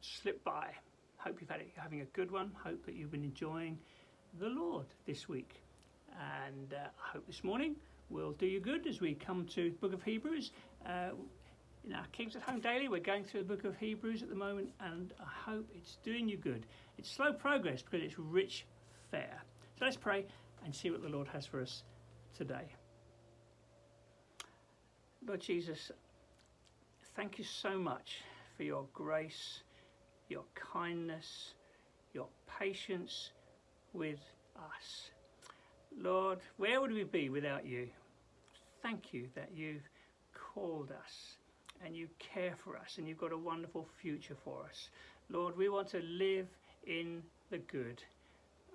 slipped by. Hope you've had it, having a good one. Hope that you've been enjoying the Lord this week. And uh, I hope this morning will do you good as we come to the book of Hebrews. Uh, in our Kings at Home Daily, we're going through the book of Hebrews at the moment, and I hope it's doing you good. It's slow progress because it's rich fare. So let's pray and see what the Lord has for us today. Lord Jesus, thank you so much for your grace, your kindness, your patience with us. Lord, where would we be without you? Thank you that you've called us and you care for us and you've got a wonderful future for us. Lord, we want to live in the good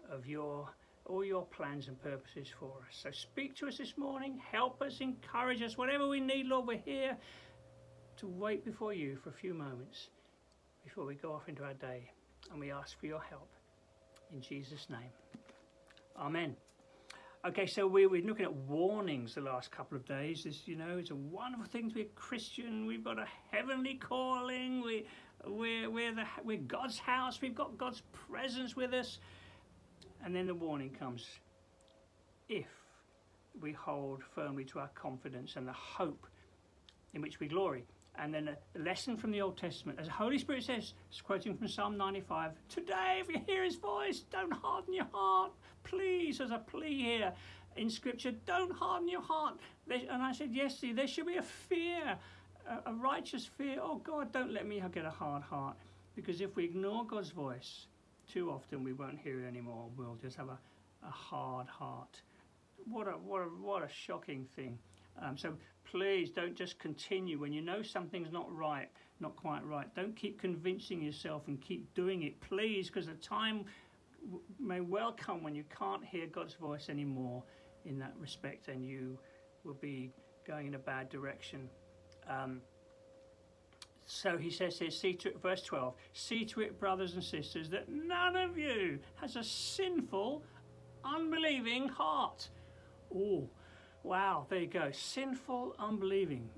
of your all your plans and purposes for us. So speak to us this morning, help us, encourage us, whatever we need, Lord, we're here to wait before you for a few moments before we go off into our day. And we ask for your help. In Jesus' name. Amen. Okay, so we, we're looking at warnings the last couple of days. This, you know, it's a wonderful thing to be a Christian. We've got a heavenly calling. We, we're, we're, the, we're God's house. We've got God's presence with us. And then the warning comes if we hold firmly to our confidence and the hope in which we glory. And then a lesson from the Old Testament, as the Holy Spirit says, quoting from Psalm 95 Today, if you hear his voice, don't harden your heart. Please, as a plea here in Scripture, don't harden your heart. And I said, Yes, see, there should be a fear, a righteous fear. Oh God, don't let me get a hard heart. Because if we ignore God's voice, too often we won't hear it anymore. We'll just have a, a hard heart. What a, what a, what a shocking thing. Um, so please don't just continue when you know something's not right, not quite right. Don't keep convincing yourself and keep doing it, please, because the time may well come when you can't hear God's voice anymore in that respect and you will be going in a bad direction. Um, so he says here, see to it, verse 12, see to it, brothers and sisters, that none of you has a sinful, unbelieving heart. Oh, wow, there you go. Sinful, unbelieving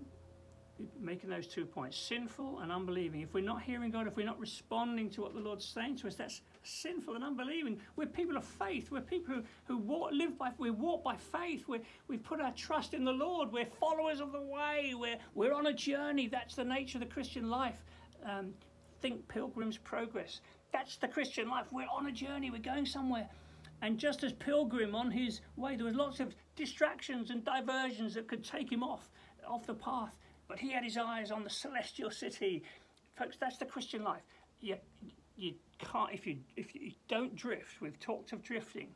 making those two points sinful and unbelieving. If we're not hearing God, if we're not responding to what the Lord's saying to us, that's sinful and unbelieving. We're people of faith. We're people who, who walk, live by, we walk by faith. we we've put our trust in the Lord. We're followers of the way. We're, we're on a journey. That's the nature of the Christian life. Um, think Pilgrim's Progress. That's the Christian life. We're on a journey. We're going somewhere. And just as Pilgrim on his way, there was lots of distractions and diversions that could take him off, off the path. But he had his eyes on the celestial city. Folks, that's the Christian life. You, you can't, if you, if you don't drift, we've talked of drifting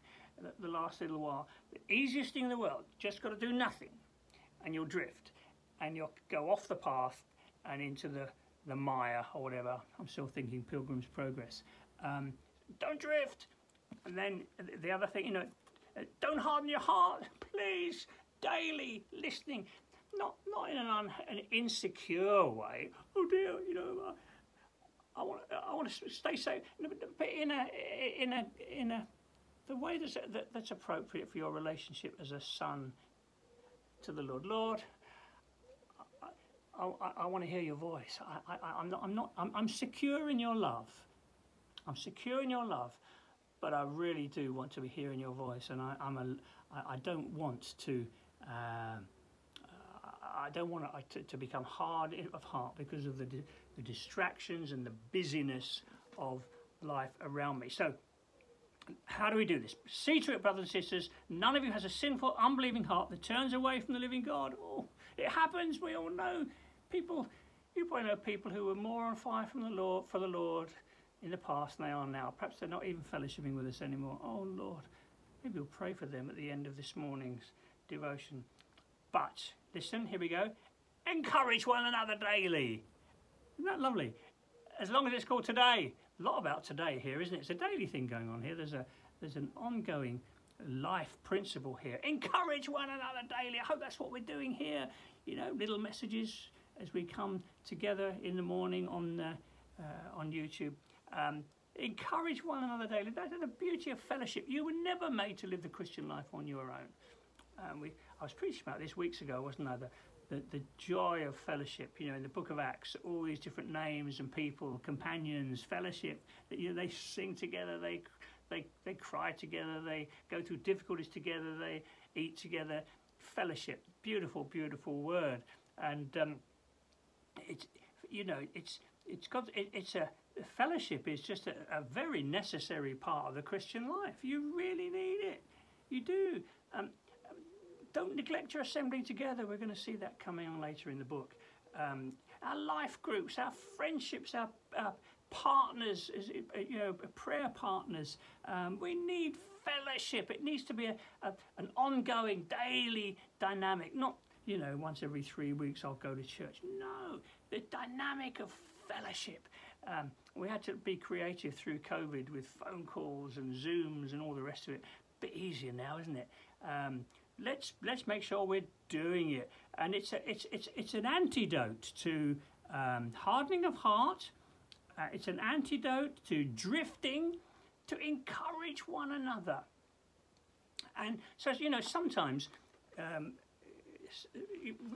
the last little while. The easiest thing in the world, just got to do nothing and you'll drift and you'll go off the path and into the, the mire or whatever. I'm still thinking Pilgrim's Progress. Um, don't drift. And then the other thing, you know, don't harden your heart, please. Daily listening not not in an, un, an insecure way. Oh dear, you know, uh, I want I want to stay safe, but in a in a in a the way that's that, that's appropriate for your relationship as a son to the Lord. Lord, I, I, I want to hear your voice. I, I, I'm not I'm not I'm, I'm secure in your love. I'm secure in your love, but I really do want to be hearing your voice, and I, I'm a I, I don't want to. Um, I don't want to, to become hard of heart because of the, the distractions and the busyness of life around me. So, how do we do this? See to it, brothers and sisters, none of you has a sinful, unbelieving heart that turns away from the living God. Oh, it happens. We all know people. You probably know people who were more on fire from the Lord for the Lord in the past than they are now. Perhaps they're not even fellowshipping with us anymore. Oh Lord, maybe we'll pray for them at the end of this morning's devotion. But listen, here we go. Encourage one another daily. Isn't that lovely? As long as it's called today. A lot about today here, isn't it? It's a daily thing going on here. There's a there's an ongoing life principle here. Encourage one another daily. I hope that's what we're doing here. You know, little messages as we come together in the morning on uh, uh, on YouTube. Um, encourage one another daily. That's the beauty of fellowship. You were never made to live the Christian life on your own. Um, we, I was preaching about this weeks ago, wasn't I? The, the, the joy of fellowship. You know, in the book of Acts, all these different names and people, companions, fellowship. You know, they sing together, they they they cry together, they go through difficulties together, they eat together. Fellowship, beautiful, beautiful word, and um, it's you know it's it's got it, it's a fellowship is just a, a, very necessary part of the Christian life. You really need it. You do. Um, don't neglect your assembling together. We're going to see that coming on later in the book. Um, our life groups, our friendships, our, our partners, you know, prayer partners. Um, we need fellowship. It needs to be a, a, an ongoing, daily dynamic, not you know once every three weeks I'll go to church. No, the dynamic of fellowship. Um, we had to be creative through COVID with phone calls and Zooms and all the rest of it. Bit easier now, isn't it? Um, let's let's make sure we're doing it, and it's a, it's it's it's an antidote to um, hardening of heart. Uh, it's an antidote to drifting, to encourage one another. And so you know sometimes. Um,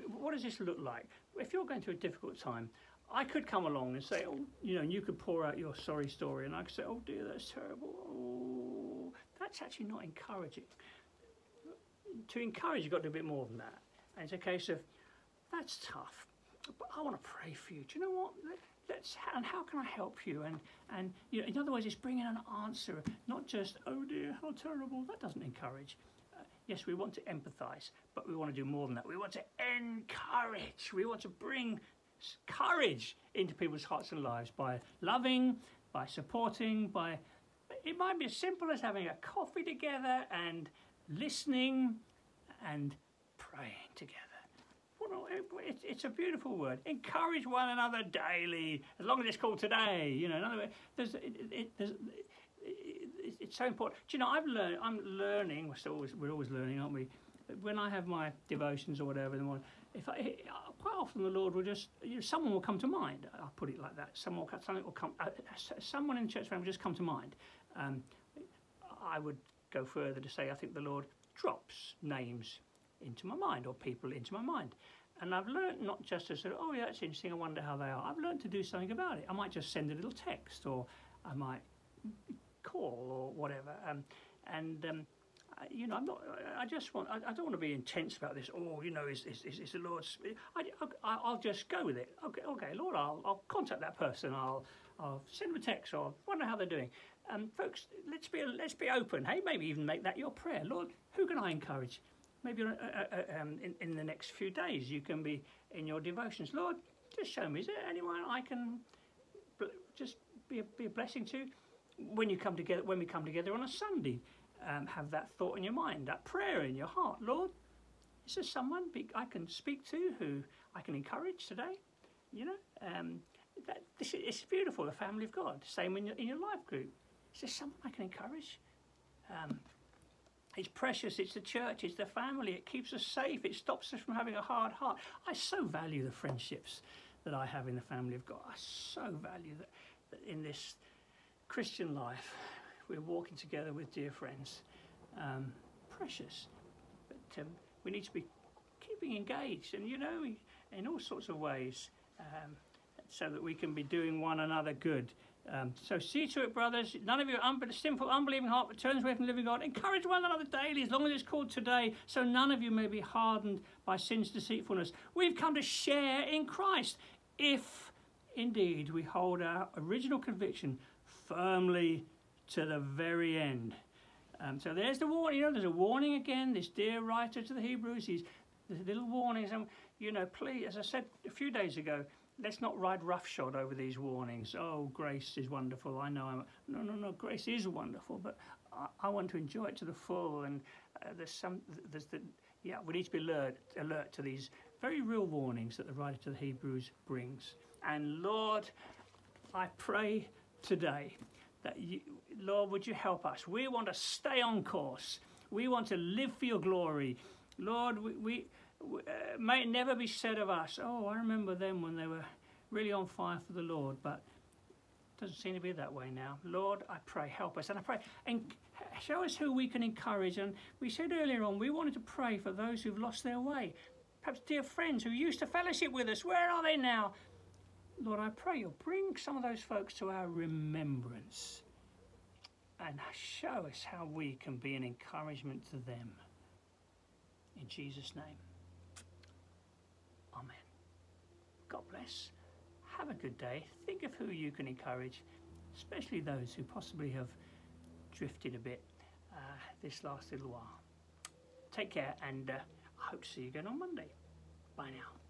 what does this look like? If you're going through a difficult time, I could come along and say, oh, you know, and you could pour out your sorry story, and I could say, oh dear, that's terrible. Oh, that's actually not encouraging to encourage, you've got to do a bit more than that. And it's a case of, that's tough, but I want to pray for you. Do you know what? Let's, and how can I help you? And, and you know, in other words, it's bringing an answer, not just, oh dear, how terrible. That doesn't encourage. Uh, yes, we want to empathize, but we want to do more than that. We want to encourage. We want to bring courage into people's hearts and lives by loving, by supporting, by it might be as simple as having a coffee together and listening and praying together. It's a beautiful word. Encourage one another daily, as long as it's called today. You know, in other words, there's, it, it, there's, it's so important. Do you know, I've learned. I'm learning. We're always we're always learning, aren't we? When I have my devotions or whatever, in the morning, if I, quite often the Lord will just you know, someone will come to mind. I'll put it like that. Someone will, something will come. Uh, someone in the church family will just come to mind. Um, I would go further to say I think the Lord drops names into my mind or people into my mind. And I've learned not just to say, oh yeah, that's interesting, I wonder how they are. I've learned to do something about it. I might just send a little text or I might call or whatever. Um, and um, you know, I'm not. I just want. I, I, don't want to be intense about this. Oh, you know, is is, is, the Lord's? I, I will just go with it. Okay, okay, Lord, I'll, I'll contact that person. I'll I'll send them a text or wonder how they're doing. Um, folks, let's be let's be open. Hey, maybe even make that your prayer, Lord. Who can I encourage? Maybe uh, uh, uh, um, in, in the next few days you can be in your devotions, Lord. Just show me. Is there anyone I can just be a, be a blessing to? When you come together, when we come together on a Sunday, um, have that thought in your mind, that prayer in your heart, Lord. Is there someone I can speak to who I can encourage today? You know, um, that, this is, it's beautiful, the family of God. Same in your, in your life group. Is there someone I can encourage? Um, it's precious. It's the church. It's the family. It keeps us safe. It stops us from having a hard heart. I so value the friendships that I have in the family of God. I so value that in this Christian life, we're walking together with dear friends. Um, precious. But um, we need to be keeping engaged and, you know, in all sorts of ways um, so that we can be doing one another good. Um, so see to it, brothers. None of you are sinful, unbelieving heart, but turns away from the living God. Encourage one another daily, as long as it's called today, so none of you may be hardened by sin's deceitfulness. We've come to share in Christ, if indeed we hold our original conviction firmly to the very end. Um, so there's the warning. You know, there's a warning again. This dear writer to the Hebrews, he's there's little warnings, and you know, please, as I said a few days ago, let's not ride roughshod over these warnings. Oh, grace is wonderful. I know. I'm, no, no, no. Grace is wonderful, but I, I want to enjoy it to the full. And uh, there's some. There's the. Yeah, we need to be alert, alert to these very real warnings that the writer to the Hebrews brings. And Lord, I pray today that you, Lord, would you help us? We want to stay on course. We want to live for your glory. Lord, we, we uh, may it never be said of us, oh, I remember them when they were really on fire for the Lord, but it doesn't seem to be that way now. Lord, I pray, help us. And I pray, and show us who we can encourage. And we said earlier on, we wanted to pray for those who've lost their way. perhaps dear friends who used to fellowship with us, where are they now? Lord, I pray you'll bring some of those folks to our remembrance and show us how we can be an encouragement to them. In Jesus' name. Amen. God bless. Have a good day. Think of who you can encourage, especially those who possibly have drifted a bit uh, this last little while. Take care, and uh, I hope to see you again on Monday. Bye now.